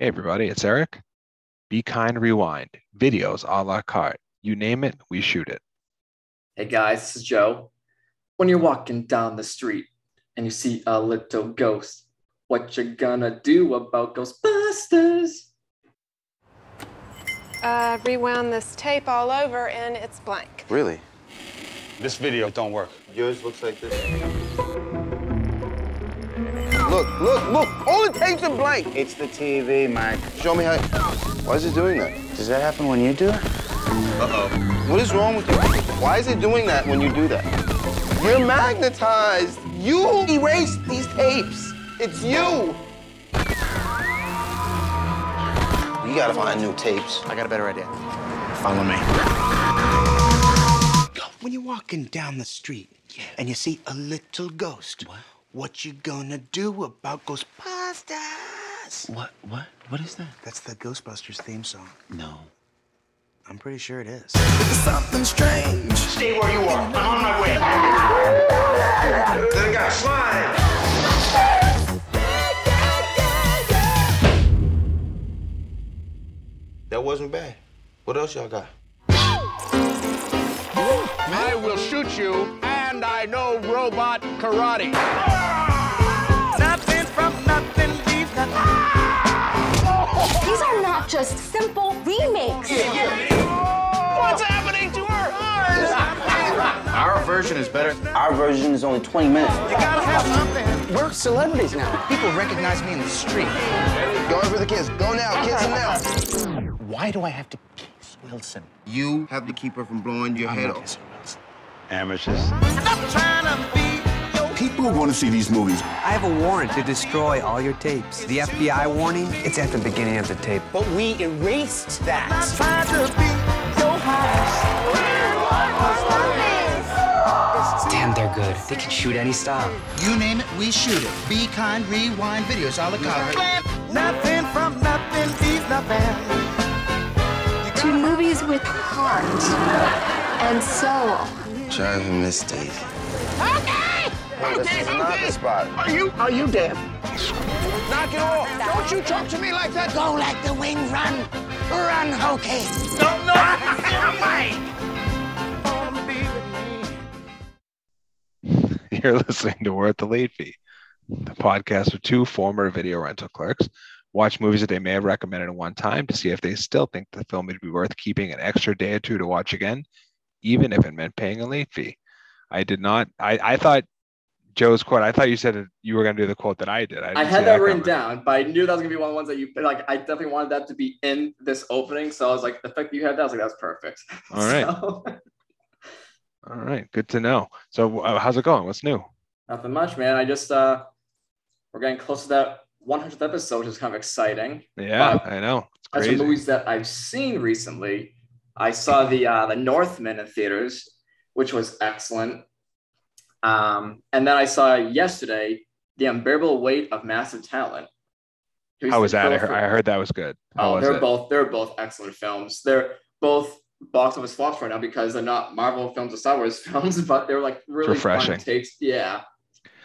Hey everybody, it's Eric. Be kind, rewind. Videos a la carte. You name it, we shoot it. Hey guys, this is Joe. When you're walking down the street and you see a little ghost, what you gonna do about Ghostbusters? Uh, rewound this tape all over and it's blank. Really? This video don't work. Yours looks like this. Look, look, look! All the tapes are blank! It's the TV, Mike. Show me how. Why is it doing that? Does that happen when you do it? Uh-oh. What is wrong with you? Why is it doing that when you do that? You're magnetized! You erased these tapes! It's you! You gotta find new tapes. I got a better idea. Follow me. When you're walking down the street and you see a little ghost, what? What you gonna do about Ghostbusters? What? What? What is that? That's the Ghostbusters theme song. No. I'm pretty sure it is. Something strange. Stay where you are. I'm on my way. Then I got slime! That wasn't bad. What else y'all got? I will shoot you, and I know robot karate. These are not just simple remakes. What's happening to our hearts? Our version is better. Our version is only 20 minutes. You gotta have something. We're celebrities now. People recognize me in the street. Go for the kids. Go now, kiss him now. Why do I have to kiss Wilson? You have to keep her from blowing your head off. Kissing Wilson. Amateurs. People want to see these movies. I have a warrant to destroy all your tapes. The FBI warning, it's at the beginning of the tape. But we erased that. Not to be your house. Damn, they're good. They can shoot any style. You name it, we shoot it. Be kind, rewind videos, a la carte. Nothing from nothing leaves nothing. To movies with heart and soul. Driving Miss Daisy. Okay! This is not the spot. Are you, are you dead? Knock it off! Don't you talk to me like that! Go like the wind, run. Run, Hokey. No, no! Mike! Wanna be with me. You're listening to Worth the Late Fee, the podcast of two former video rental clerks. Watch movies that they may have recommended at one time to see if they still think the film would be worth keeping an extra day or two to watch again, even if it meant paying a late fee. I did not. I, I thought Joe's quote. I thought you said that you were going to do the quote that I did. I, I had see that written down, but I knew that was gonna be one of the ones that you like. I definitely wanted that to be in this opening, so I was like, the fact that you had that, I was like, that's perfect. All right. So, All right, good to know. So, uh, how's it going? What's new? nothing much, man. I just uh, we're getting close to that 100th episode, which is kind of exciting. Yeah, Uh, I know. It's As for movies that I've seen recently, I saw the uh, the Northman in theaters, which was excellent. Um, and then I saw yesterday the unbearable weight of massive talent. How was that? I heard, I heard that was good. How Oh, they're it? both they're both excellent films. They're both box office flops right now because they're not Marvel films or Star Wars films, but they're like really refreshing. fun takes. Yeah.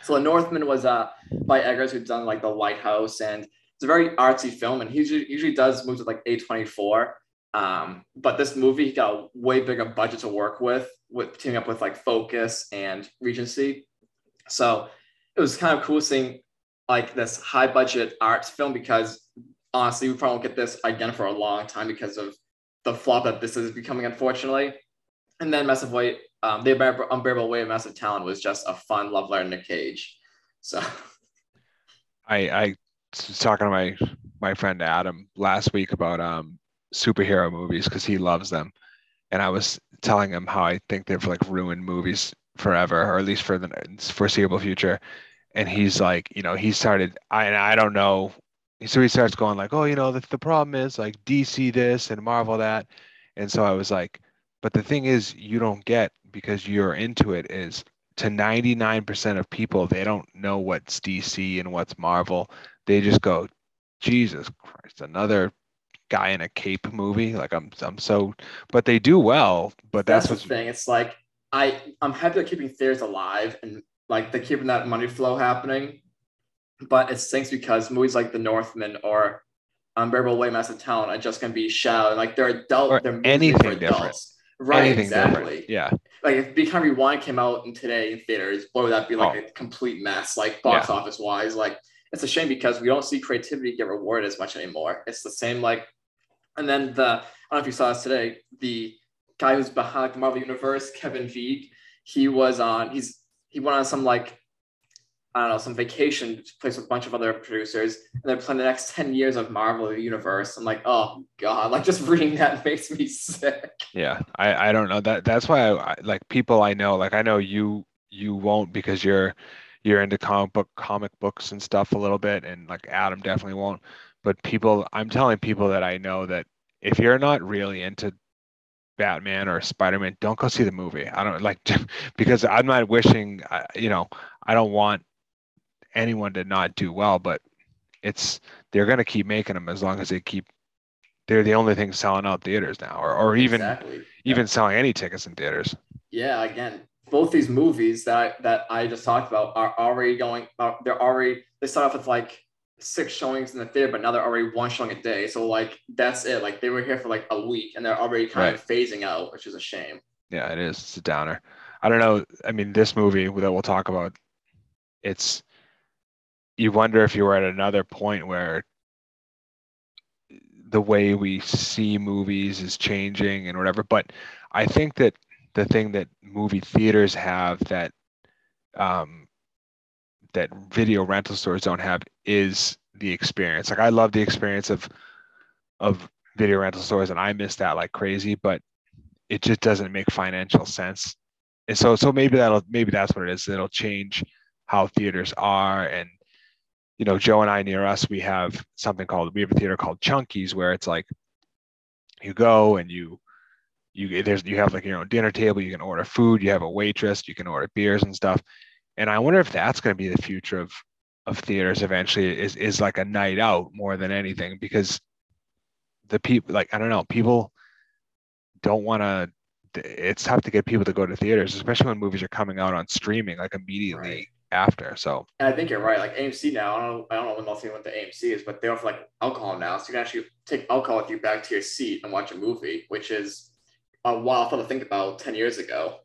So the Northman was uh by Eggers who'd done like the Lighthouse and it's a very artsy film and he usually, usually does movies with like A24. Um, but this movie got a way bigger budget to work with, with teaming up with like Focus and Regency. So it was kind of cool seeing like this high budget arts film because honestly, we probably won't get this again for a long time because of the flop that this is becoming, unfortunately. And then Massive Weight, um, the Unbearable, Weight of Massive Talent was just a fun love letter to Nick Cage. So I I was talking to my my friend Adam last week about um superhero movies because he loves them, and I was telling him how I think they've like ruined movies forever, or at least for the foreseeable future. And he's like, you know, he started. I and I don't know. So he starts going like, oh, you know, the the problem is like DC this and Marvel that, and so I was like, but the thing is, you don't get because you're into it is to 99% of people, they don't know what's DC and what's Marvel. They just go, Jesus Christ, another guy in a cape movie. Like I'm, I'm so, but they do well. But that's, that's, what's the thing. It's like I I'm happy they're keeping theaters alive and like they're keeping that money flow happening. But it stinks because movies like The Northman or Unbearable Weight Massive Talent are just gonna be shallow. Like they're adult, Or they're anything different. adults. Right, Anything exactly. different. Yeah. Like if Hungry One came out in today in theaters, boy, would that be like Oh. a complete mess, like box office wise. Like it's a shame because we don't see creativity get rewarded as much anymore. It's the same like, and then the I don't know if you saw this today, the guy who's behind the Marvel Universe, Kevin Feige, he was on. He's he went on some like I don't know some vacation place with a bunch of other producers, and they're planning the next ten years of Marvel Universe. I'm like, oh god, like just reading that makes me sick. Yeah, I I don't know that that's why I, I like people I know like I know you you won't because you're you're into comic book comic books and stuff a little bit and like Adam definitely won't but people I'm telling people that I know that if you're not really into Batman or Spider-Man don't go see the movie I don't like because I'm not wishing uh, you know I don't want anyone to not do well but it's they're going to keep making them as long as they keep they're the only thing selling out theaters now or, or even exactly. even selling any tickets in theaters. yeah again both these movies that I, that I just talked about are already going are, they're already they start off with like six showings in the theater but now they're already one showing a day so like that's it like they were here for like a week and they're already kind of phasing out which is a shame Yeah, it is. It's a downer. I don't know. I mean, this movie that we'll talk about, it's you wonder if you were at another point where the way we see movies is changing and whatever. But I think that the thing that movie theaters have that um, that video rental stores don't have is the experience. Like I love the experience of of video rental stores, and I miss that like crazy. But it just doesn't make financial sense. And so so maybe that'll maybe that's what it is. It'll change how theaters are and you know, Joe and I near us, we have something called we have a theater called Chunky's where it's like you go and you you there's you have like your own dinner table, you can order food, you have a waitress, you can order beers and stuff. And I wonder if that's going to be the future of of theaters eventually is is like a night out more than anything because the people like I don't know, people don't want to it's tough to get people to go to theaters, especially when movies are coming out on streaming like immediately Right. after. So and I think you're right like AMC now I don't know I don't know when they'll what the AMC is but they offer like alcohol now so you can actually take alcohol with you back to your seat and watch a movie which is a wild thought to think about 10 years ago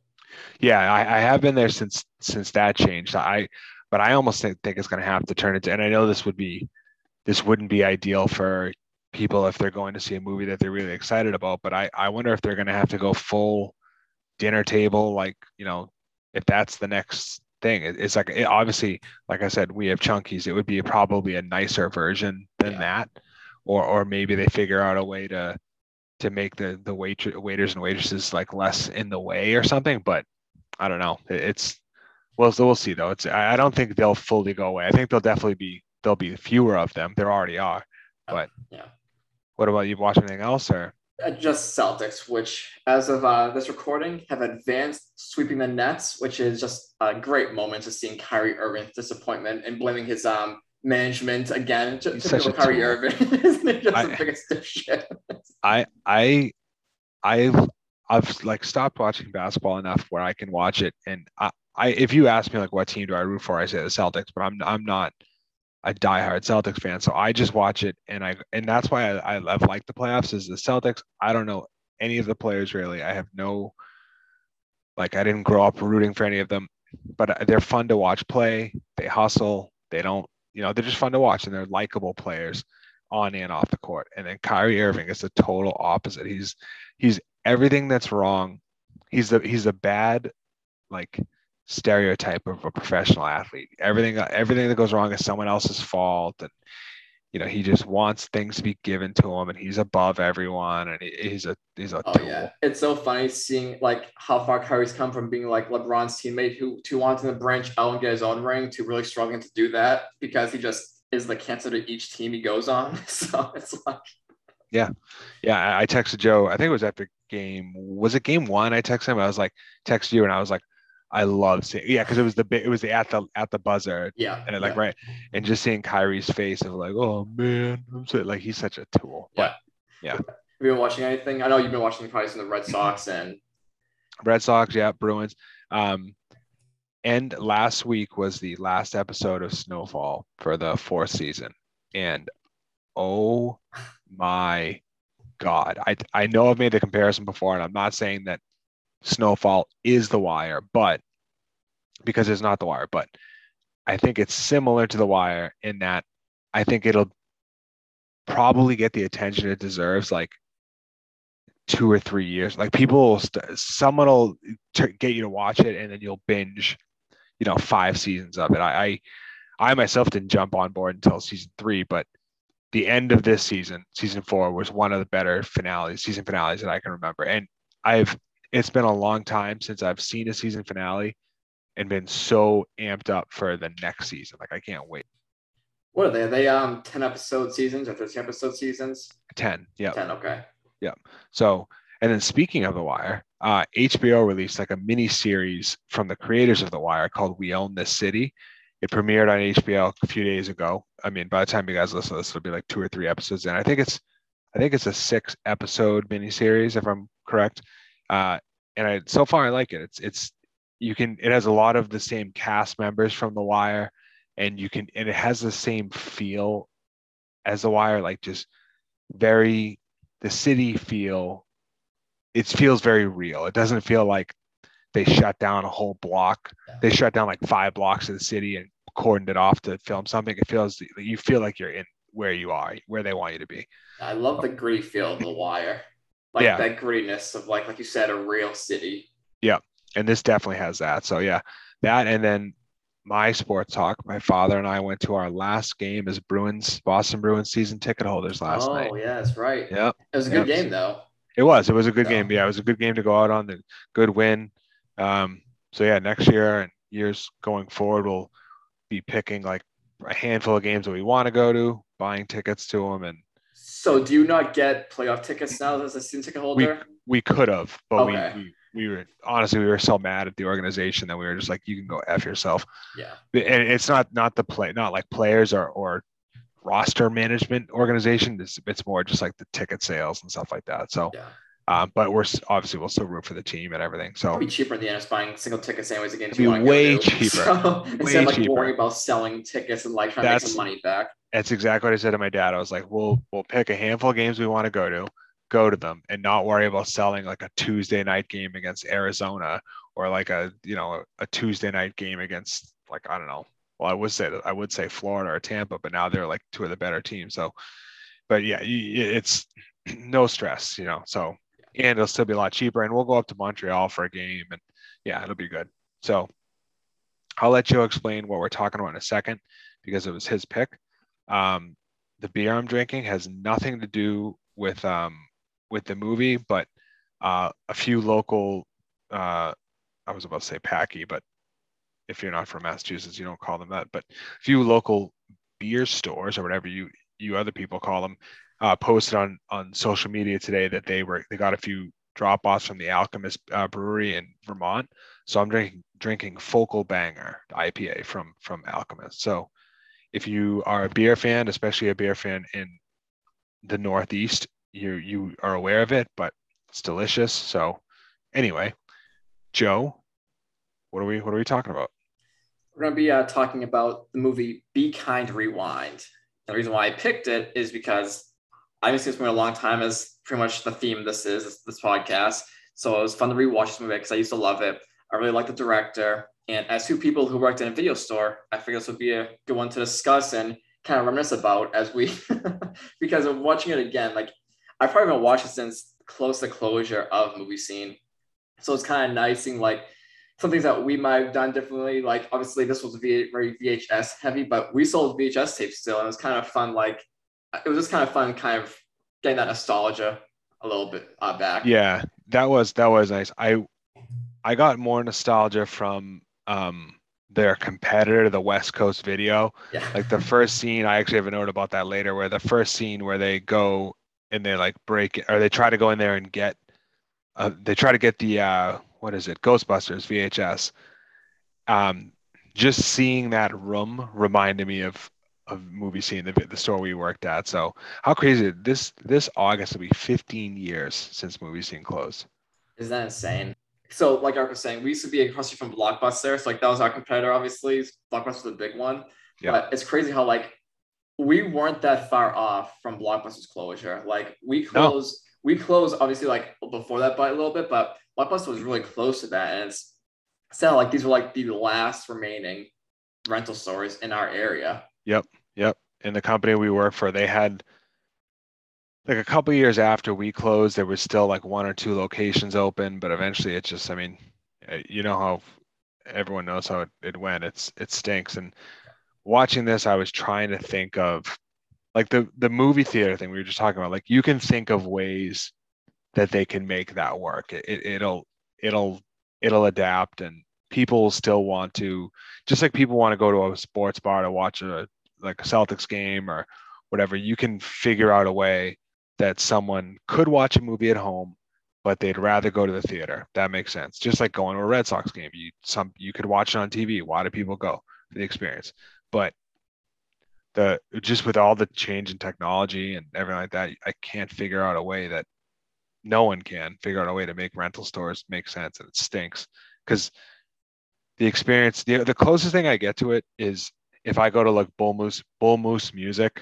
yeah, I, I have been there since since that changed. I but I almost think, think it's going to have to turn into and I know this would be this wouldn't be ideal for people if they're going to see a movie that they're really excited about, but I I wonder if they're going to have to go full dinner table like, you know, if that's the next thing. It, it's like it, obviously like I said, we have chunkies. It would be probably a nicer version than Yeah. that. Or or maybe they figure out a way to to make the the wait, waiters and waitresses like less in the way or something. But I don't know. It's well, so we'll see though. It's I don't think they'll fully go away. I think there'll definitely be there'll be fewer of them. There already are. But yeah what about you? Watch anything else or? Uh, just Celtics, which as of uh, this recording have advanced sweeping the Nets, which is just a great moment to seeing Kyrie Irving's disappointment and blaming his um management again. Just typical Kyrie. Irving, just I- the biggest shit? I I I've I've like stopped watching basketball enough where I can watch it. And I, I if you ask me like what team do I root for, I say the Celtics, but I'm I'm not a diehard Celtics fan. So I just watch it and I and that's why I, I I've liked the playoffs is the Celtics. I don't know any of the players really. I have no like I didn't grow up rooting for any of them, but uh, they're fun to watch play. They hustle. They don't, you know, they're just fun to watch and they're likable players on and off the court. And then Kyrie Irving is the total opposite. He's he's everything that's wrong. He's the he's a bad like stereotype of a professional athlete. Everything everything that goes wrong is someone else's fault and you know, he just wants things to be given to him and he's above everyone and he's a he's a Oh tool. yeah, it's so funny seeing like how far Kyrie's come from being like LeBron's teammate who to wanting to branch out and get his own ring to really struggling to do that because he just is the cancer to each team he goes on. So it's like Yeah, yeah I texted Joe. I think it was after game. Was it game one? I texted him. I was like, text you, and I was like, I love seeing. Yeah, because it was the big. It was the at the at the buzzer, yeah, and it, like yeah. right, and just seeing Kyrie's face of like, oh man, I'm so like he's such a tool. Yeah. but yeah Have you been watching anything? I know you've been watching probably some of the Red Sox and Red Sox, yeah, Bruins. Um, and last week was the last episode of Snowfall for the fourth season, and oh my god. I I know I've made the comparison before, and I'm not saying that Snowfall is The Wire, but because it's not The Wire, but I think it's similar to The Wire in that I think it'll probably get the attention it deserves like two or three years. Like people, st- someone will t- get you to watch it, and then you'll binge, you know, five seasons of it. I, I, I myself didn't jump on board until season three, but the end of this season, season four, was one of the better finales, season finales that I can remember. And I've, it's been a long time since I've seen a season finale and been so amped up for the next season. Like I can't wait. What are they? Are they um ten episode seasons or thirteen episode seasons? 10. Yeah. Ten. Okay. Yeah. So, and then speaking of The Wire, uh, HBO released like a mini series from the creators of The Wire called We Own This City. It premiered on HBO a few days ago. I mean, by the time you guys listen to this, it'll be like two or three episodes in. I think it's, I think it's a six episode miniseries, if I'm correct. Uh, and I so far I like it. It's it's you can it has a lot of the same cast members from The Wire, and you can and it has the same feel as The Wire, like just very the city feel. It feels very real. It doesn't feel like they shut down a whole block. They shut down like five blocks of the city and cordoned it off to film something. It feels you feel like you're in where you are, where they want you to be. I love the gritty feel of The Wire, like Yeah. that grittiness of like like you said, a real city. Yeah, and this definitely has that. So yeah, that and then my sports talk. My father and I went to our last game as Bruins, Boston Bruins season ticket holders last oh night. Oh yeah, that's right. Yep, It was a good Yep. game though. it was. It was a good Yeah. game. Yeah, it was a good game to go out on. The good win. Um, so yeah, next year and years going forward, we'll be picking like a handful of games that we want to go to, buying tickets to them, and So do you not get playoff tickets now as a season ticket holder? we could have, but Okay. we, we we were honestly we were so mad at the organization that we were just like, you can go f yourself. yeah. and it's not not the play not like players or or roster management organization it's, it's more just like the ticket sales and stuff like that so Yeah. Um, but we're obviously we'll still root for the team and everything so It'll be cheaper in the end of buying single tickets anyways against It'd be way to. cheaper. So, Way instead of like cheaper. worrying about selling tickets and like trying to make some money back. that's exactly what i said to my dad i was like we'll we'll pick a handful of games we want to go to go to them and not worry about selling like a tuesday night game against arizona or like a you know a, a tuesday night game against like i don't know well i would say that i would say florida or tampa but now they're like two of the better teams so but yeah it's no stress you know so and it'll still be a lot cheaper and we'll go up to montreal for a game and yeah it'll be good. So i'll let joe explain what we're talking about in a second because it was his pick. Um, the beer i'm drinking has nothing to do with um, with the movie but uh, a few local uh, i was about to say packy but if you're not from massachusetts you don't call them that but a few local beer stores or whatever you you other people call them uh, posted on on social media today that they were they got a few drop offs from the Alchemist uh, Brewery in Vermont. So I'm drinking drinking Focal Banger IPA from from Alchemist. So if you are a beer fan, especially a beer fan in the Northeast, you you are aware of it, but it's delicious. So anyway, Joe, what are we what are we talking about? We're to be uh, talking about the movie Be Kind Rewind. The reason why I picked it is because I've been this movie a long time, as pretty much the theme this is, this, this podcast. So it was fun to rewatch this movie because I used to love it. I really like the director. And as two people who worked in a video store, I figured this would be a good one to discuss and kind of reminisce about as we, because of watching it again, like I've probably been watching since close to closure of movie scene. So it's kind of nice seeing like some things that we might have done differently. Like obviously this was v- very VHS heavy, but we sold VHS tapes still, and it was kind of fun. Like it was just kind of fun, kind of getting that nostalgia a little bit uh, back. Yeah, that was that was nice. I I got more nostalgia from um their competitor, the West Coast Video. Yeah. Like the first scene, I actually have a note about that later, where the first scene where they go and they like break it, or they try to go in there and get, uh, they try to get the uh, what is it, Ghostbusters VHS. Um, just seeing that room reminded me of of movie scene the the store we worked at. So how crazy this this August will be 15 years since movie scene closed. Isn't that insane? So, like Eric was saying, we used to be across from Blockbuster. So, like, that was our competitor, obviously. Blockbuster was the big one. Yeah. But it's crazy how, like, we weren't that far off from Blockbuster's closure. Like we closed, we closed obviously like before that by a little bit, but Blockbuster was really close to that, and it's sounded like these were like the last remaining rental stores in our area. Yep, yep. In the company we work for, they had like a couple years after we closed, there was still like one or two locations open, but eventually it just, I mean, uh, you know how everyone knows how it, it went. It's it stinks. And watching this, I was trying to think of like the the movie theater thing we were just talking about. Like you can think of ways that they can make that work. It, it it'll it'll it'll adapt and people still want to just like people want to go to a sports bar to watch a like a Celtics game or whatever, you can figure out a way that someone could watch a movie at home, but they'd rather go to the theater. That makes sense. Just like going to a Red Sox game, you some you could watch it on TV. Why do people go for the experience? But the just with all the change in technology and everything like that, I can't figure out a way that no one can figure out a way to make rental stores make sense, and it stinks because the experience the, the closest thing i get to it is if i go to like bull moose bull moose music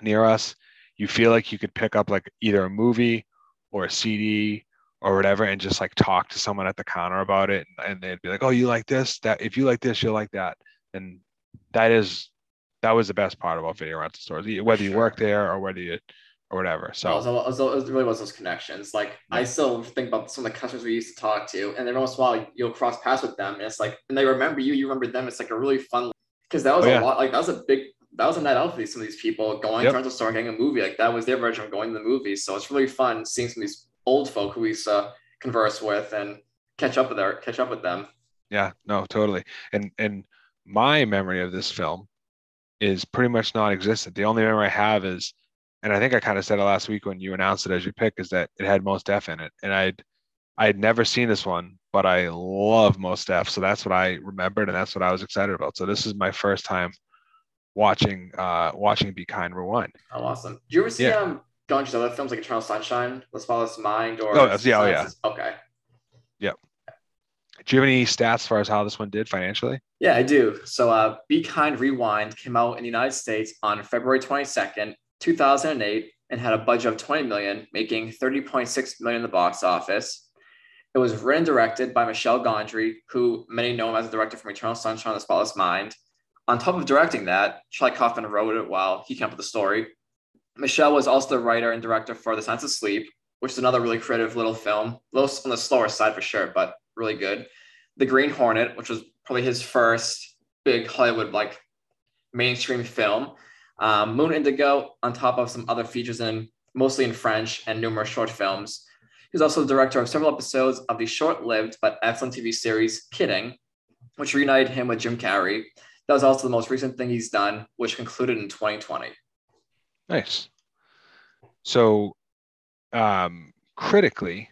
near us you feel like you could pick up like either a movie or a cd or whatever and just like talk to someone at the counter about it and they'd be like oh you like this that if you like this you'll like that and that is that was the best part about video rental stores whether you work there or whether you or whatever. So it was, it really was those connections. Like I still think about some of the customers we used to talk to, and every once in a while you'll cross paths with them, and it's like, and they remember you, you remember them. It's like a really fun because that was oh, a yeah. lot. Like that was a big, that was a night out for these some of these people going yep. to rental store and getting a movie. Like that was their version of going to the movie. So it's really fun seeing some of these old folk who we used to converse with and catch up with their catch up with them. Yeah, no, totally. And and my memory of this film is pretty much non-existent. The only memory I have is and I think I kind of said it last week when you announced it as your pick, is that it had Mos Def in it, and I'd I'd never seen this one, but I love Mos Def, so that's what I remembered, and that's what I was excited about. So this is my first time watching uh watching Be Kind Rewind. Oh, awesome! Do you ever see yeah. um Gondry's other films like Eternal Sunshine, The Spotless Mind, or oh yeah, oh, yeah, okay, yep. Do you have any stats as far as how this one did financially? Yeah, I do. So, uh, Be Kind Rewind came out in the United States on February 22nd 2008 and had a budget of 20 million, making 30.6 million in the box office. It was written and directed by Michel Gondry, who many know him as a director from Eternal Sunshine of the Spotless Mind. On top of directing that, Charlie Kaufman wrote it while he came up with the story. Michel was also the writer and director for The Science of Sleep, which is another really creative little film, a little on the slower side for sure, but really good. The Green Hornet, which was probably his first big Hollywood like mainstream film, um, Mood Indigo, on top of some other features in mostly in French and numerous short films. He's also the director of several episodes of the short-lived but excellent TV series Kidding, which reunited him with Jim Carrey. That was also the most recent thing he's done, which concluded in 2020. Nice. So, um, critically,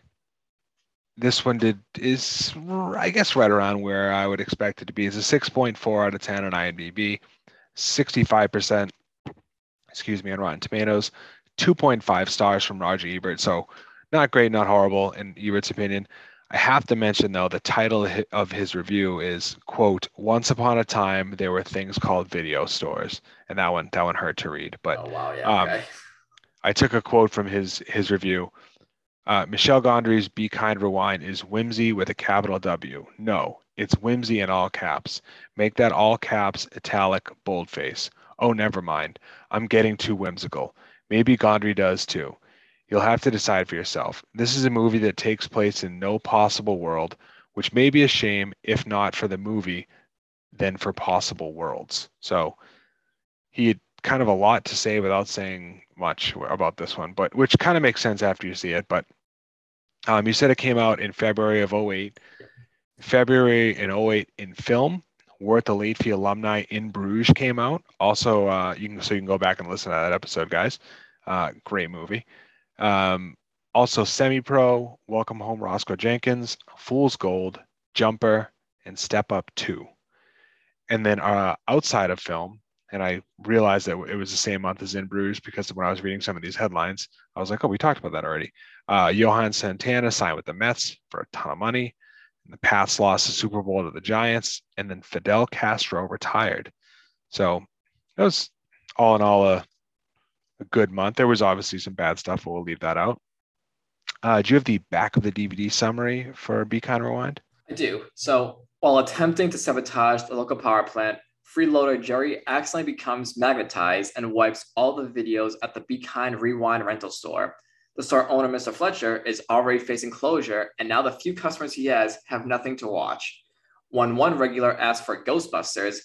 this one did is I guess right around where I would expect it to be. It's a 6.4 out of 10 on IMDb, 65% excuse me, on Rotten Tomatoes. 2.5 stars from Roger Ebert. So not great, not horrible in Ebert's opinion. I have to mention though, the title of his review is quote, once upon a time there were things called video stores. And that one, that one hurt to read. But oh, wow, yeah, um, okay. I took a quote from his his review. Uh, Michel Gondry's Be Kind Rewind is whimsy with a capital W. No, it's whimsy in all caps. Make that all caps, italic, boldface. Oh, never mind. I'm getting too whimsical. Maybe Gondry does too. You'll have to decide for yourself. This is a movie that takes place in no possible world, which may be a shame if not for the movie, then for possible worlds. So he had kind of a lot to say without saying much about this one, but which kind of makes sense after you see it. But um, you said it came out in February of 08. February in 08 in film, Worth the Late Fee Alumni in Bruges came out. Also, uh, you can so you can go back and listen to that episode, guys. Uh, great movie. Um, also, Semi Pro, Welcome Home, Roscoe Jenkins, Fool's Gold, Jumper, and Step Up Two. And then uh, outside of film, and I realized that it was the same month as in Bruges because when I was reading some of these headlines, I was like, oh, we talked about that already. Uh, Johan Santana signed with the Mets for a ton of money. The Pats lost the Super Bowl to the Giants, and then Fidel Castro retired. So it was all in all a, a good month. There was obviously some bad stuff, but we'll leave that out. Uh, do you have the back of the DVD summary for Be Kind Rewind? I do. So while attempting to sabotage the local power plant, freeloader Jerry accidentally becomes magnetized and wipes all the videos at the Be Kind Rewind rental store. The store owner, Mr. Fletcher, is already facing closure, and now the few customers he has have nothing to watch. When one regular asks for Ghostbusters,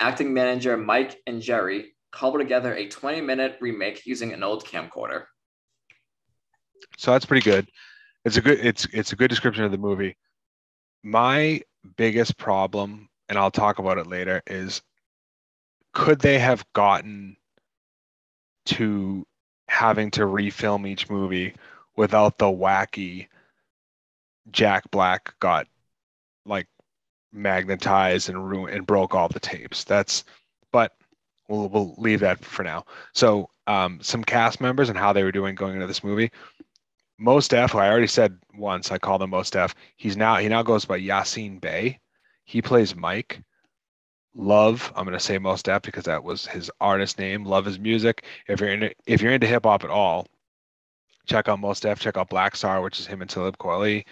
acting manager Mike and Jerry cobble together a 20 minute remake using an old camcorder. So that's pretty good. It's a good it's it's a good description of the movie. My biggest problem, and I'll talk about it later, is could they have gotten to having to refilm each movie without the wacky Jack Black got like magnetized and ruined and broke all the tapes. That's but we'll we'll leave that for now. So um, some cast members and how they were doing going into this movie. Mos I already said once, I call him Mos Def. He's now he now goes by Yasin Bey. He plays Mike. Love, I'm gonna say Mos Def because that was his artist name. Love his music. If you're into if you're into hip hop at all, check out Mos Def. Check out Black Star, which is him and Talib Kweli.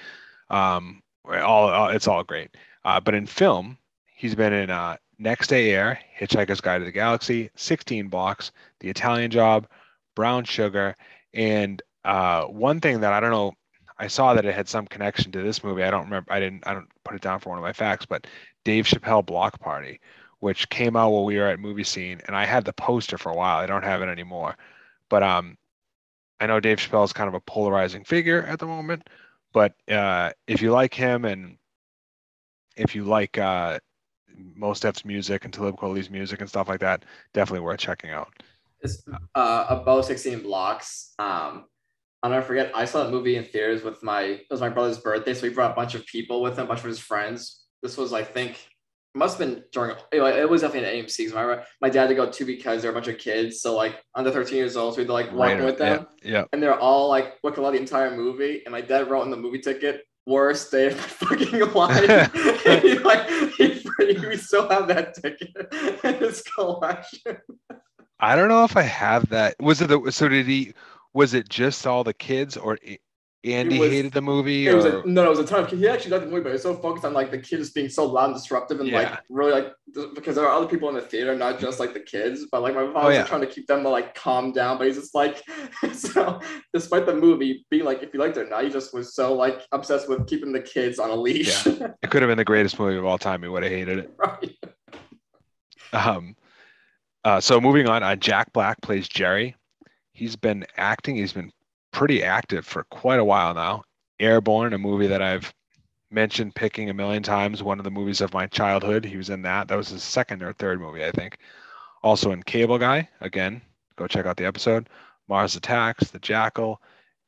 Um, all, all it's all great. Uh, but in film, he's been in uh, Next Day Air, Hitchhiker's Guide to the Galaxy, 16 Blocks, The Italian Job, Brown Sugar, and uh, one thing that I don't know, I saw that it had some connection to this movie. I don't remember. I didn't. I don't put it down for one of my facts, but Dave Chappelle Block Party, which came out while we were at movie scene, and I had the poster for a while. I don't have it anymore, but um, I know Dave Chappelle is kind of a polarizing figure at the moment. But uh, if you like him and if you like uh, Mos Def's music and Talib Kweli's music and stuff like that, definitely worth checking out. It's uh, about 16 blocks. Um, I'll never forget. I saw that movie in theaters with my it was my brother's birthday, so he brought a bunch of people with him, a bunch of his friends. This was, I think, must have been during. Anyway, it was definitely an AMC. My my dad to go too because there were a bunch of kids, so like under 13 years old, so we'd like walk Right, with them, Yeah, yeah. and they're all like looking at the entire movie. And my dad wrote in the movie ticket, "Worst day of my fucking life." and he like he, we still have that ticket in his collection. I don't know if I have that. Was it the so did he? Was it just all the kids or Andy was- hated the movie? It was a, no, it was a ton of kids. He actually liked the movie, but it was so focused on like the kids being so loud and disruptive and Yeah. like really like because there are other people in the theater, not just like the kids. But like my father Oh, was yeah. trying to keep them like calm down, but he's just like so. Despite the movie being like if you liked it or not, he just was so like obsessed with keeping the kids on a leash. it could have been the greatest movie of all time. He would have hated it. right. Um, uh, so moving on, uh, Jack Black plays Jerry. He's been acting. He's been pretty active for quite a while now. Airborne, a movie that I've mentioned picking a million times. One of the movies of my childhood. He was in that. That was his second or third movie, I think. Also in Cable Guy. Again, go check out the episode. Mars Attacks, The Jackal,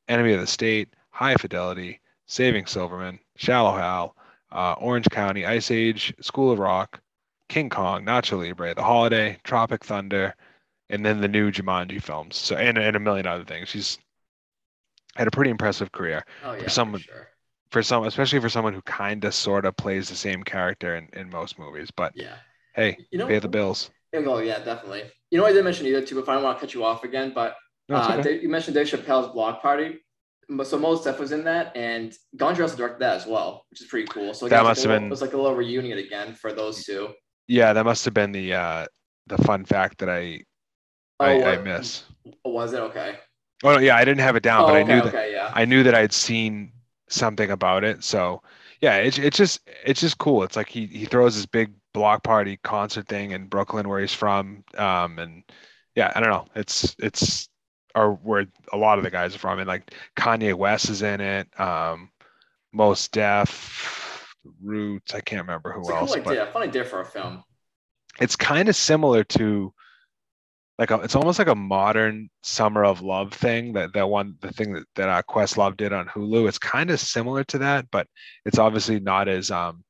Enemy of the State, High Fidelity, Saving Silverman, Shallow Hal, uh, Orange County, Ice Age, School of Rock, King Kong, Nacho Libre, The Holiday, Tropic Thunder, and then the new Jumanji films. So and, and a million other things. She's had a pretty impressive career Oh yeah, for someone for sure. for some especially for someone who kind of sort of plays the same character in, in most movies. But Yeah. hey, You know- pay the bills. Oh yeah, definitely. You know, I didn't mention either too, but I don't want to cut you off again. But No, uh, okay. Dave, you mentioned Dave Chappelle's Block Party. So Mos Def was in that, and Gondry also directed that as well, which is pretty cool. So That must have little- been- it was like a little reunion again for those two. Yeah, that must have been the uh the fun fact that I Oh, I, I miss. Was it okay? Oh yeah, I didn't have it down, Oh, but I okay, knew that yeah. I knew that I'd seen something about it. So yeah, it's it's just it's just cool. It's like he he throws this big block party concert thing in Brooklyn where he's from. Um and yeah, I don't know. It's it's or where a lot of the guys are from. And like Kanye West is in it. Um Mos Def, Roots, I can't remember who It's else, but idea, fun idea for a film. it's kind of similar to like a, it's almost like a modern summer of love thing that that one the thing that, that uh, questlove did on hulu it's kind of similar to that but it's obviously not as um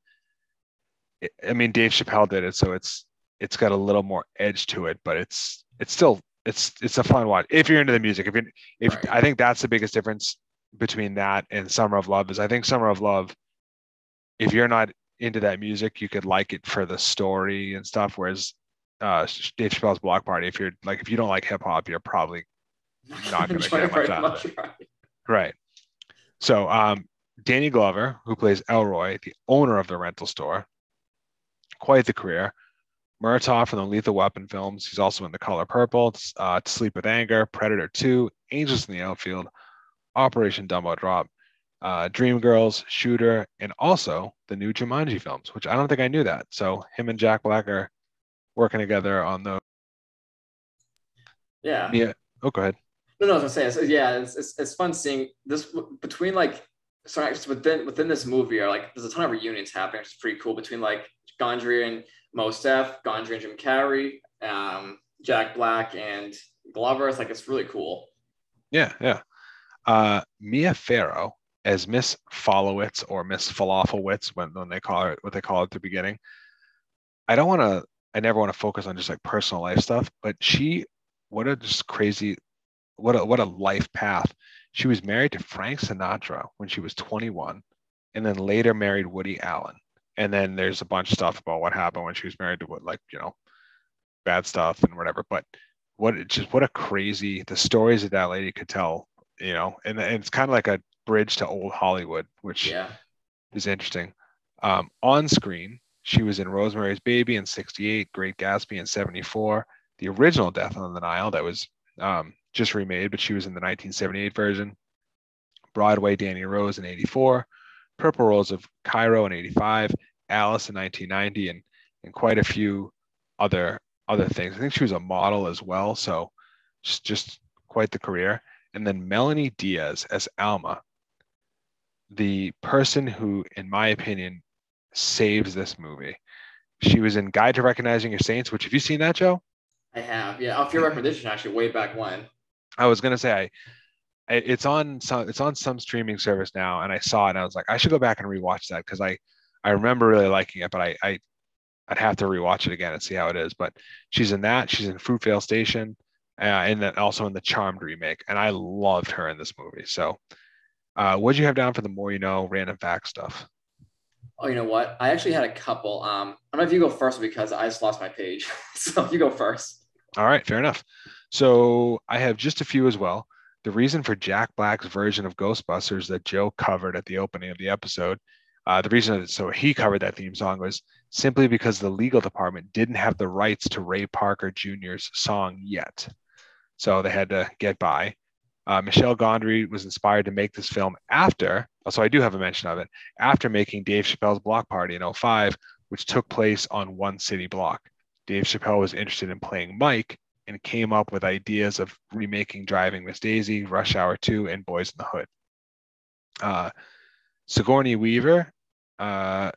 i I mean dave chappelle did it so it's it's got a little more edge to it but it's it's still it's it's a fun watch if you're into the music if you if Right. i think that's the biggest difference between that and summer of love is i think summer of love if you're not into that music you could like it for the story and stuff whereas uh, Dave Chappelle's Block Party. If you're like, if you don't like hip hop, you're probably not going to get much out of it. right. So, um, Danny Glover, who plays Elroy, the owner of the rental store, quite the career. Murtaugh from the Lethal Weapon films. He's also in The Color Purple, uh, To Sleep with Anger, Predator 2, Angels in the Outfield, Operation Dumbo Drop, uh, Dreamgirls, Shooter, and also the new Jumanji films, which I don't think I knew that. So him and Jack Black are working together on those. Yeah. Yeah. Oh, go ahead. No, no, I was gonna say, it's, yeah, it's, it's, it's fun seeing this between like, sorry, just within within this movie are like, there's a ton of reunions happening, which is pretty cool between like Gondry and Mos Def, Gondry and Jim Carrey, um, Jack Black and Glover. It's like it's really cool. Yeah, yeah. Uh, Mia Farrow as Miss Followitz or Miss Falafelwitz when, when they call her what they call it at the beginning. I don't want to. I never want to focus on just like personal life stuff, but she, what a just crazy, what a what a life path. She was married to Frank Sinatra when she was 21, and then later married Woody Allen. And then there's a bunch of stuff about what happened when she was married to what like you know, bad stuff and whatever. But what it just what a crazy the stories that that lady could tell, you know, and, and it's kind of like a bridge to old Hollywood, which Yeah. is interesting. Um, on screen, she was in Rosemary's Baby in 68, Great Gatsby in 74, the original Death on the Nile that was um, just remade, but she was in the 1978 version, Broadway Danny Rose in 84, Purple Rose of Cairo in 85, Alice in 1990, and, and quite a few other other things. I think she was a model as well, so just, just quite the career. And then Melonie Diaz as Alma, the person who, in my opinion, saves this movie. She was in Guide to Recognizing Your Saints, which have you seen that, Joe? I have, yeah, off your recommendation actually, way back when. I was gonna say I, I it's on some it's on some streaming service now, and I saw it and I was like, I should go back and rewatch that because I I remember really liking it, but I, I I'd have to rewatch it again and see how it is. But she's in that. She's in Fruitvale Station, uh, and then also in the Charmed remake, and I loved her in this movie. So, uh, what'd you have down for the more you know random fact stuff? Oh, you know what? I actually had a couple. Um, I don't know if you go first because I just lost my page. so you go first. All right, fair enough. So I have just a few as well. The reason for Jack Black's version of Ghostbusters that Joe covered at the opening of the episode, uh, the reason that so he covered that theme song was simply because the legal department didn't have the rights to Ray Parker Jr.'s song yet, so they had to get by. Uh, Michel Gondry was inspired to make this film after, so I do have a mention of it, after making Dave Chappelle's Block Party in 05, which took place on one city block. Dave Chappelle was interested in playing Mike and came up with ideas of remaking Driving Miss Daisy, Rush Hour 2, and Boys in the Hood. Uh, Sigourney Weaver, uh,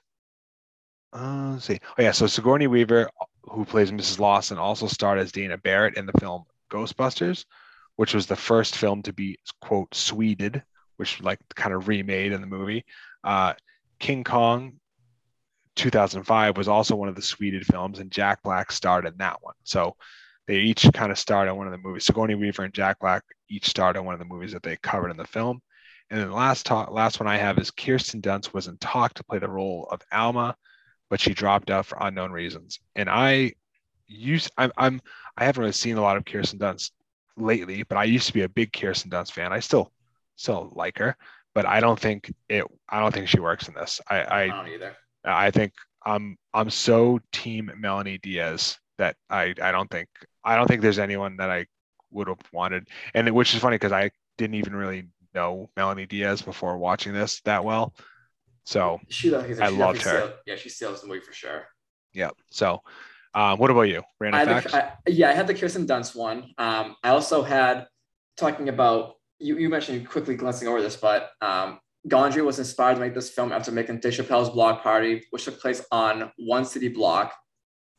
uh, see. Oh, yeah. So Sigourney Weaver, who plays Mrs. Lawson, also starred as Dana Barrett in the film Ghostbusters, which was the first film to be, quote, Sweded, which like kind of remade in the movie. Uh, King Kong 2005 was also one of the Sweded films, and Jack Black starred in that one. So they each kind of starred in one of the movies. Sigourney Weaver and Jack Black each starred in one of the movies that they covered in the film. And then the last talk, last one I have is Kirsten Dunst was in talk to play the role of Alma, but she dropped out for unknown reasons. And I used I'm I'm I haven't really seen a lot of Kirsten Dunst lately, but I used to be a big Kirsten Dunst fan. I still still like her, but I don't think it I don't think she works in this. I I, I don't either. I think I'm I'm so team Melonie Diaz that I I don't think I don't think there's anyone that I would have wanted, and which is funny because I didn't even really know Melonie Diaz before watching this that well. So She, she I loved her. Steals, yeah, she steals the movie for sure. yeah. So um, what about you? I Random had facts? the, I, yeah, I had the Kirsten Dunst one. Um, I also had talking about you. You mentioned quickly glancing over this, but um, Gondry was inspired to make this film after making Dave Chappelle's Block Party, which took place on one city block.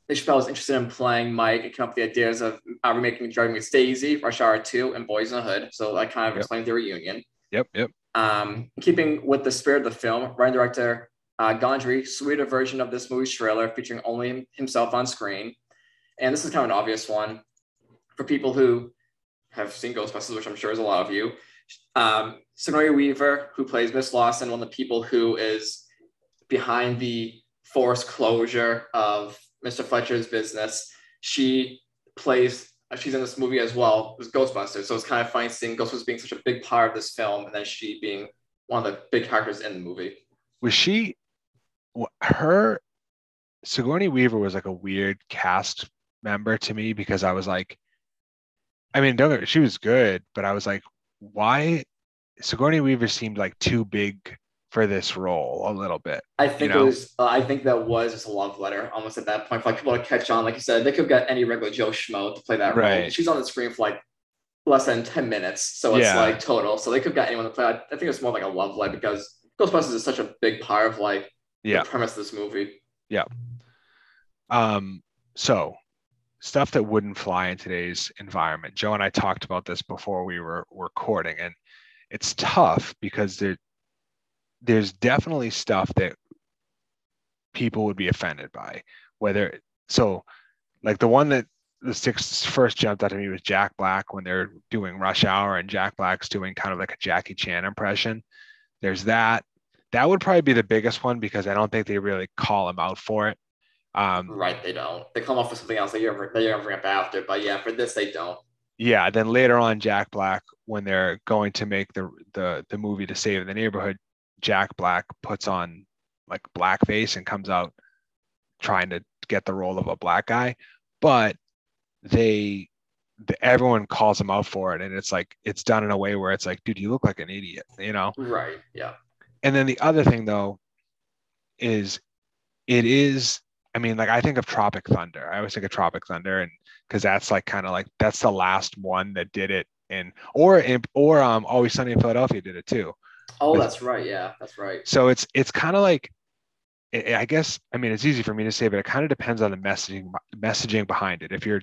Dave Chappelle was interested in playing Mike and came up with the ideas of uh, remaking Driving Miss Daisy, Rush Hour 2, and Boys in the Hood. So I kind of Yep. explained the reunion. Yep. Yep. Um, keeping with the spirit of the film, writer director uh, Gondry sweeter version of this movie's trailer featuring only himself on screen. And this is kind of an obvious one for people who have seen Ghostbusters, which I'm sure is a lot of you. Um, Sigourney Weaver, who plays Miss Lawson, one of the people who is behind the forced closure of Mr. Fletcher's business. she plays. uh, She's in this movie as well. Was Ghostbusters, so it's kind of funny seeing Ghostbusters being such a big part of this film, and then she being one of the big characters in the movie. Was she her Sigourney Weaver was like a weird cast member to me because I was like, I mean, don't she was good, but I was like, why Sigourney Weaver seemed like too big for this role a little bit. I think know? it was. Uh, I think that was just a love letter, almost at that point, for like people to catch on. Like you said, they could get any regular Joe schmo to play that role. Right. She's on the screen for like less than ten minutes, so it's Yeah. like total. So they could get anyone to play. I, I think it's more like a love letter because Ghostbusters is such a big part of like Yeah. premise of this movie. Yeah. Um, so stuff that wouldn't fly in today's environment. Joe and I talked about this before we were recording, and it's tough because there there's definitely stuff that people would be offended by. Whether so like the one that the six first jumped out to me was Jack Black when they're doing Rush Hour and Jack Black's doing kind of like a Jackie Chan impression. There's that. That would probably be the biggest one because I don't think they really call him out for it. Um, Right? They don't. They come off with something else that you're they ever bring up after. But yeah, for this they don't. yeah, then later on, Jack Black, when they're going to make the the the movie to save the neighborhood, Jack Black puts on like blackface and comes out trying to get the role of a black guy, but they the, everyone calls him out for it, and it's like it's done in a way where it's like, dude, you look like an idiot, you know. Right? Yeah. And then the other thing though is it is I mean like I think of Tropic Thunder. I always think of Tropic Thunder and because that's like kind of like that's the last one that did it and or in, or um Always Sunny in Philadelphia did it too. Oh, With- that's right. Yeah, that's right. So it's it's kind of like I I guess I mean it's easy for me to say but it kind of depends on the messaging messaging behind it. If you're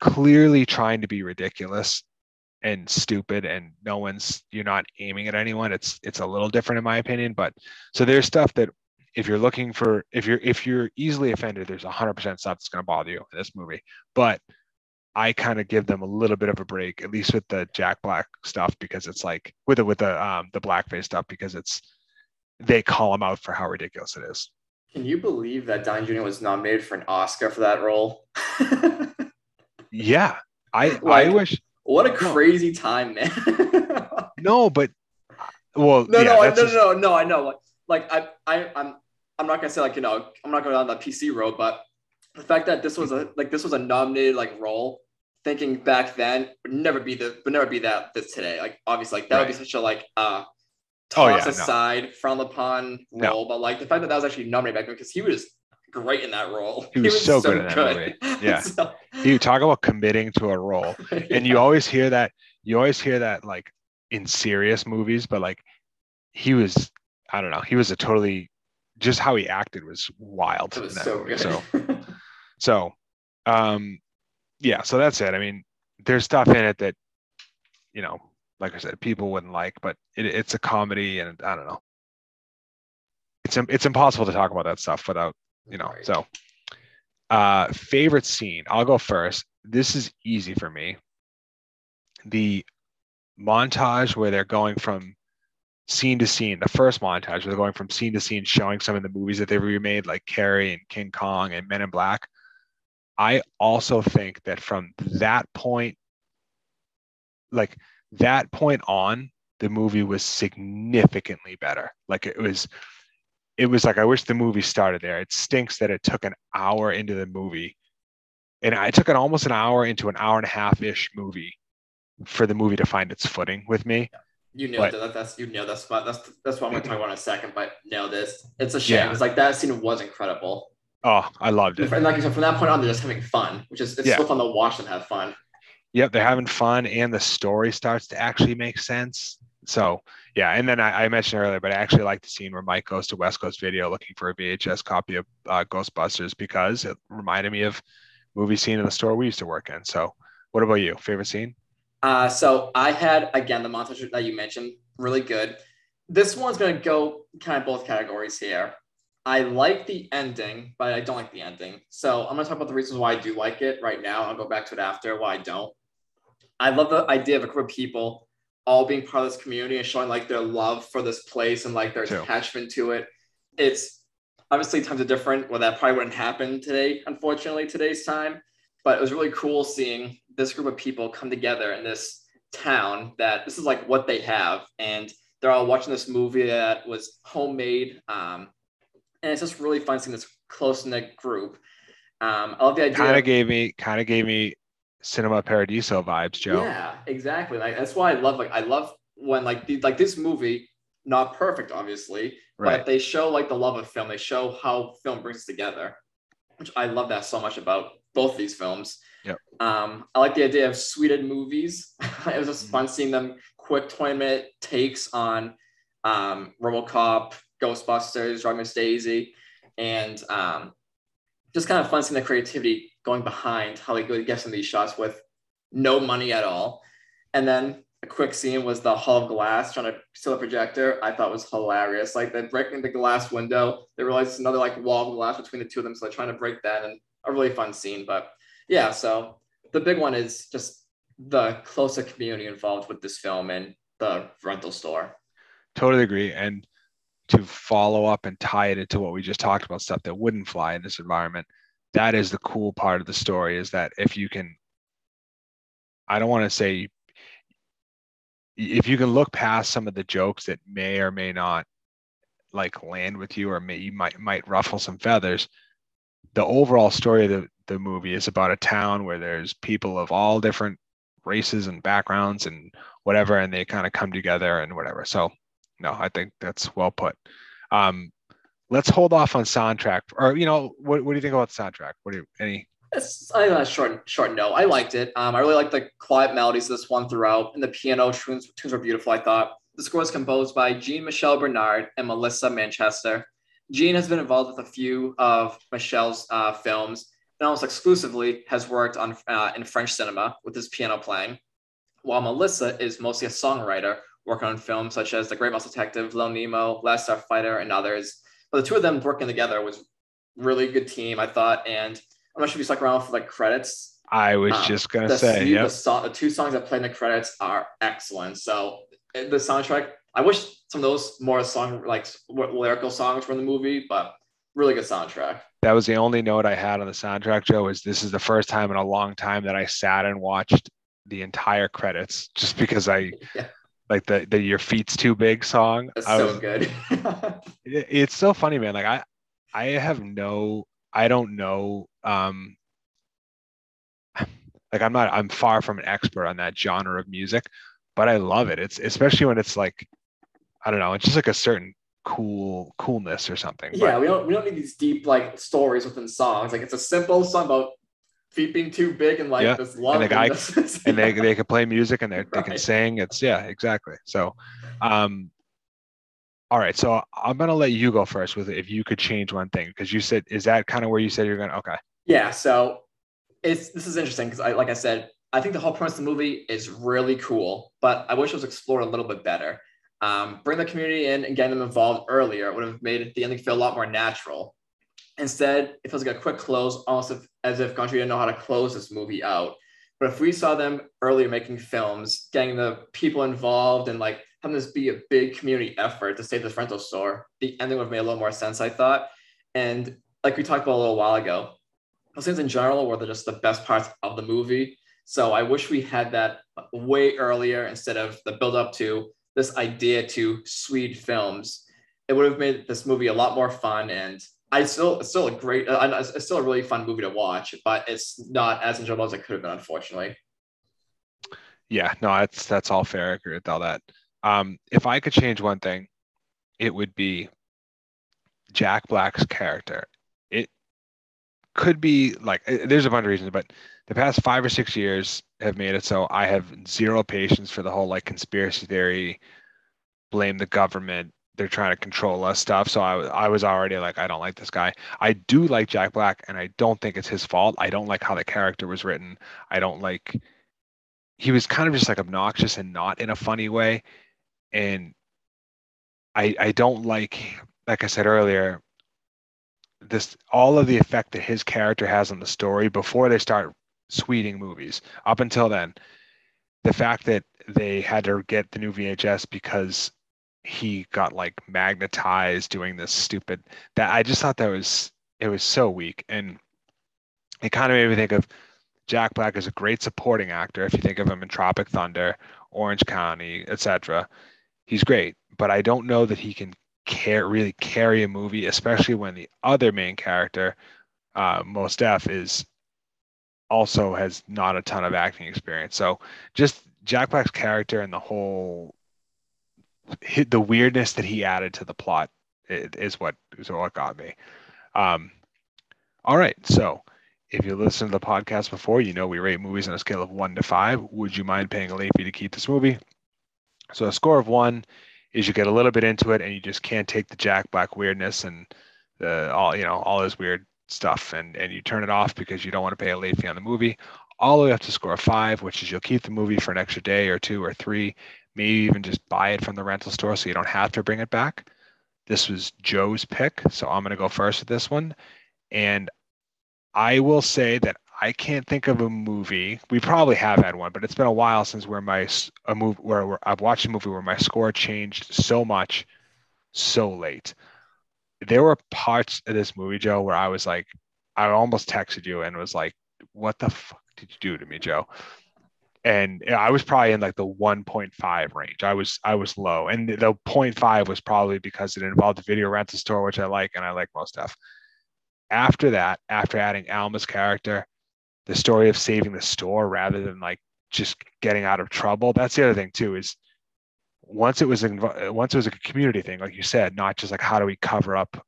clearly trying to be ridiculous and stupid and no one's you're not aiming at anyone it's it's a little different in my opinion but so there's stuff that if you're looking for if you're if you're easily offended there's 100% stuff that's going to bother you in this movie but i kind of give them a little bit of a break at least with the jack black stuff because it's like with the with the um the blackface stuff because it's they call him out for how ridiculous it is Can you believe that Downey Jr. was nominated for an Oscar for that role? yeah i i wish What a crazy time, man. no but well No, yeah, no, I, no, just- no, no, I know. Like, like I, I, I'm, I'm not gonna say like you know, I'm not going down that PC road, but the fact that this was a like this was a nominated like role, thinking back then would never be the would never be that this today. Like obviously, like that would be such a like uh Oh, yeah, toss no. aside, frowned upon No. role, but like the fact that that was actually nominated back then because he was great in that role. He was so good in that movie. Yeah. So- you talk about committing to a role and you always hear that you always hear that like in serious movies but like he was i don't know he was a totally just how he acted was wild was that so movie. good. so so um yeah so that's it i mean there's stuff in it that you know like i said people wouldn't like but it, it's a comedy and i don't know it's it's impossible to talk about that stuff without you know Right. so uh favorite scene i'll go first. This is easy for me. The montage where they're going from scene to scene the first montage where they're going from scene to scene showing some of the movies that they've remade like carrie and king kong and men in black. I also think that from that point like that point on the movie was significantly better. Like it was it was like i wish the movie started there it stinks that it took an hour into the movie and i took an almost an hour into an hour and a half ish movie for the movie to find its footing with me You know But- that that's you know that's what that's that's what I'm gonna talk about in a second. But no, this it's a shame. Yeah. It's like that scene was incredible. oh i loved it And like you said, from that point on, they're just having fun, which is it's Yeah. so fun to watch them have fun. Yep, they're having fun, and the story starts to actually make sense. So yeah, and then I, I mentioned earlier, but I actually like the scene where Mike goes to West Coast Video looking for a VHS copy of uh, Ghostbusters because it reminded me of movie scene in the store we used to work in. So, what about you? Favorite scene? Uh, so I had again the montage that you mentioned, really good. This one's gonna go kind of both categories here. I like the ending, but I don't like the ending. So I'm gonna talk about the reasons why I do like it right now. I'll go back to it after why I don't. I love the idea of a group of people all being part of this community and showing like their love for this place and like their Too. attachment to it. It's obviously times are different. Well, that probably wouldn't happen today, unfortunately, today's time. but it was really cool seeing this group of people come together in this town that this is like what they have and they're all watching this movie that was homemade um, and it's just really fun seeing this close knit group um, i love the idea Kind of gave me kind of gave me Cinema Paradiso vibes, Joe. yeah exactly like that's why i love like i love when like the, like this movie not perfect obviously Right. but they show like the love of film they show how film brings together which i love that so much about both these films Yep. um, I like the idea of sweded movies. it was just Mm-hmm. fun seeing them quick 20 minute takes on um, Robocop, Ghostbusters, Drug Miss Daisy, and um, just kind of fun seeing the creativity going behind how they go get some of these shots with no money at all. And then a quick scene was the Hall of Glass trying to steal a projector. I thought was hilarious. Like they're breaking the glass window. They realize it's another like wall of glass between the two of them, so they're trying to break that. And a really fun scene. But yeah, so the big one is just the closer community involved with this film and the rental store. Totally agree. And to follow up and tie it into what we just talked about, stuff that wouldn't fly in this environment, that is the cool part of the story is that if you can, I don't want to say, if you can look past some of the jokes that may or may not like land with you or may you might might ruffle some feathers, the overall story of the, the movie is about a town where there's people of all different races and backgrounds and whatever, and they kind of come together and whatever. So no, I think that's well put. Um, let's hold off on soundtrack, or you know, what, what do you think about the soundtrack? What do you any? It's short short note. I liked it. Um, I really liked the quiet melodies of this one throughout, and the piano tunes, tunes were beautiful. I thought the score was composed by Jean-Michel Bernard and Melissa Manchester. Jean has been involved with a few of Michel's uh, films, and almost exclusively has worked on uh, in French cinema with his piano playing, while Melissa is mostly a songwriter, working on films such as The Great Mouse Detective, Little Nemo, Last Starfighter, and others. But the two of them working together was really good team, I thought, and I'm not sure if you stuck around for like credits. I was Um, just gonna the, say, the, yep. song, the two songs that play in the credits are excellent. So uh, the soundtrack, I wish some of those more song like lyrical songs were in the movie, but really good soundtrack. that was the only note I had on the soundtrack, Joe. Is this is the first time in a long time that I sat and watched the entire credits, just because I Yeah. Like the the "Your Feet's Too Big" song. That's I so good. it- it's so funny man like i i have no i don't know um like i'm not i'm far from an expert on that genre of music but i love it it's especially when it's like i don't know it's just like a certain cool coolness or something but- yeah, we don't we don't need these deep like stories within songs. Like it's a simple song about feet being too big and like Yeah, this love. and the guy this- and they, they can play music and they they can Right. sing it's yeah exactly so um all right so i'm gonna let you go first with if you could change one thing because you said is that kind of where you said you're gonna okay Yeah, so it's this is interesting because I like I said, I think the whole premise of the movie is really cool, but I wish it was explored a little bit better. Um, bring the community in and getting them involved earlier would have made the ending feel a lot more natural. Instead, it feels like a quick close, almost as if Gondry didn't know how to close this movie out. But if we saw them earlier making films, getting the people involved and like having this be a big community effort to save this rental store, the ending would have made a little more sense, I thought. And like we talked about a little while ago, those things in general were just the best parts of the movie. So I wish we had that way earlier instead of the build up to this idea to Swede films. It would have made this movie a lot more fun, and I still it's still a great, uh, it's still a really fun movie to watch, but it's not as enjoyable as it could have been, unfortunately. Yeah, no, that's that's all fair. I agree with all that. Um, if I could change one thing, it would be Jack Black's character. It could be like eh, there's a bunch of reasons, but the past five or six years have made it so I have zero patience for the whole like conspiracy theory, blame the government, they're trying to control us stuff. So I was I was already like I don't like this guy. I do like Jack Black, and I don't think it's his fault. I don't like how the character was written. I don't like he was kind of just like obnoxious and not in a funny way and i i don't like like i said earlier this all of the effect that his character has on the story before they start sweding movies up until then the fact that they had to get the new vhs because he got like magnetized doing this stupid that i just thought that was it was so weak and it kind of made me think of Jack Black is a great supporting actor. If you think of him in Tropic Thunder, Orange County, etc., he's great. But I don't know that he can care really carry a movie, especially when the other main character, uh, Mos Def, is also has not a ton of acting experience. So just Jack Black's character and the whole the weirdness that he added to the plot is what is what got me. Um, all right, so if you listened to the podcast before, you know we rate movies on a scale of one to five. Would you mind paying a late fee to keep this movie? So a score of one is you get a little bit into it and you just can't take the Jack Black weirdness and the all you know all his weird stuff and and you turn it off because you don't want to pay a late fee on the movie. All the way up to score five, which is you'll keep the movie for an extra day or two or three, maybe even just buy it from the rental store so you don't have to bring it back. This was Joe's pick, so I'm going to go first with this one. And I will say that I can't think of a movie. We probably have had one, but it's been a while since where my a movie where, where I've watched a movie where my score changed so much so late. There were parts of this movie, Joe, where I was like, I almost texted you and was like, "What the fuck did you do to me, Joe?" And I was probably in like the 1.5 range. I was I was low, and the 0.5 was probably because it involved a video rental store, which I like, and I like most stuff. After that, after adding Alma's character, the story of saving the store rather than like just getting out of trouble. That's the other thing too is once it was in, once it was a community thing, like you said, not just like how do we cover up,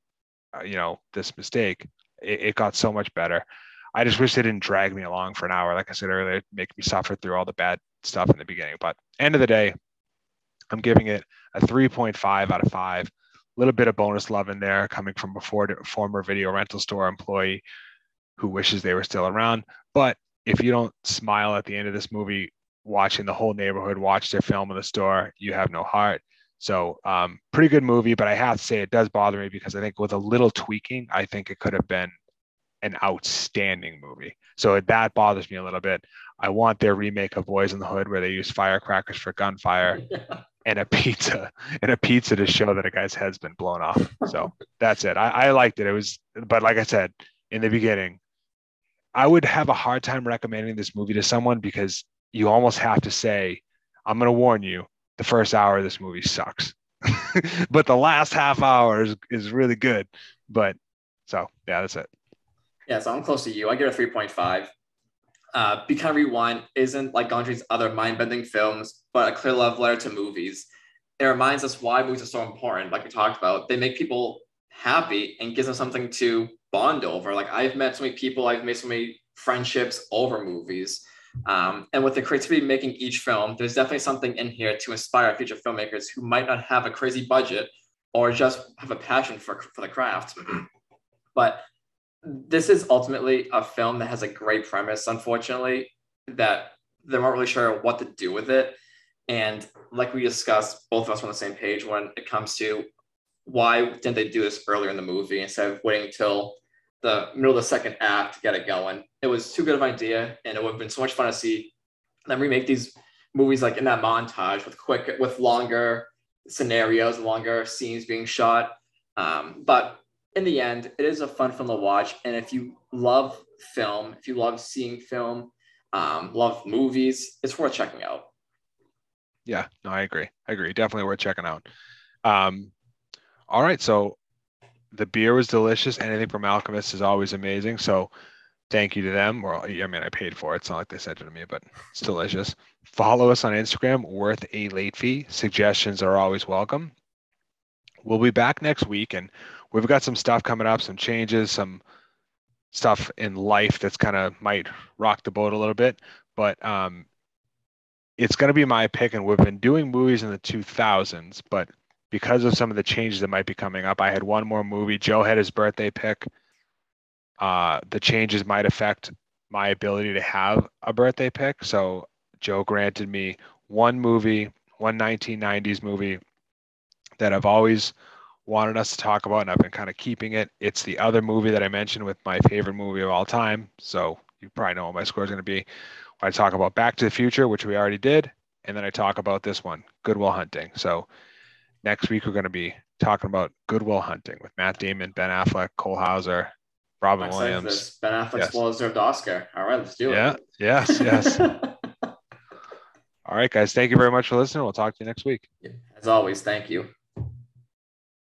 uh, you know, this mistake. It, it, got so much better. I just wish they didn't drag me along for an hour, like I said earlier, make me suffer through all the bad stuff in the beginning. But end of the day, I'm giving it a 3.5 out of five. A little bit of bonus love in there coming from a former video rental store employee who wishes they were still around. But if you don't smile at the end of this movie, watching the whole neighborhood watch their film in the store, you have no heart. So, um, pretty good movie, but I have to say it does bother me because I think with a little tweaking, I think it could have been an outstanding movie. So that bothers me a little bit. I want their remake of Boys in the Hood where they use firecrackers for gunfire yeah. and a pizza and a pizza to show that a guy's head's been blown off. So that's it. I, I liked it. It was, but like I said in the beginning, I would have a hard time recommending this movie to someone because you almost have to say, I'm going to warn you, the first hour of this movie sucks. but the last half hour is, is really good. But so, yeah, that's it. Yeah, so I'm close to you. I give it a 3.5. Uh, Be Kind Rewind isn't like Gondry's other mind bending films, but a clear love letter to movies. It reminds us why movies are so important, like we talked about. They make people happy and gives them something to bond over. Like I've met so many people, I've made so many friendships over movies. Um, and with the creativity making each film, there's definitely something in here to inspire future filmmakers who might not have a crazy budget or just have a passion for, for the craft. but this is ultimately a film that has a great premise, unfortunately, that they weren't really sure what to do with it. And like we discussed, both of us were on the same page when it comes to why didn't they do this earlier in the movie instead of waiting till the middle of the second act to get it going. It was too good of an idea, and it would have been so much fun to see them remake these movies like in that montage with quick, with longer scenarios, longer scenes being shot. Um, but in the end, it is a fun film to watch, and if you love film, if you love seeing film, um, love movies, it's worth checking out. Yeah, no, I agree. I agree. Definitely worth checking out. Um, all right, so the beer was delicious. Anything from Alchemist is always amazing. So thank you to them. Or I mean, I paid for it. It's not like they sent it to me, but it's delicious. Follow us on Instagram, worth a late fee. Suggestions are always welcome. We'll be back next week, and we've got some stuff coming up, some changes, some stuff in life that's kind of might rock the boat a little bit. But um, it's going to be my pick, and we've been doing movies in the 2000s, but because of some of the changes that might be coming up. I had one more movie. Joe had his birthday pick. Uh, the changes might affect my ability to have a birthday pick. So Joe granted me one movie, one 1990s movie that I've always wanted us to talk about, and I've been kind of keeping it. It's the other movie that I mentioned with my favorite movie of all time. So you probably know what my score is going to be. I talk about Back to the Future, which we already did, and then I talk about this one, Good Will Hunting. So Next week, we're going to be talking about Good Will Hunting with Matt Damon, Ben Affleck, Cole Hauser, Robin I'm Williams. Ben Affleck's Yes. well-deserved Oscar. All right, let's do it. Yeah. Yes. Yes. All right, guys. Thank you very much for listening. We'll talk to you next week. As always, thank you.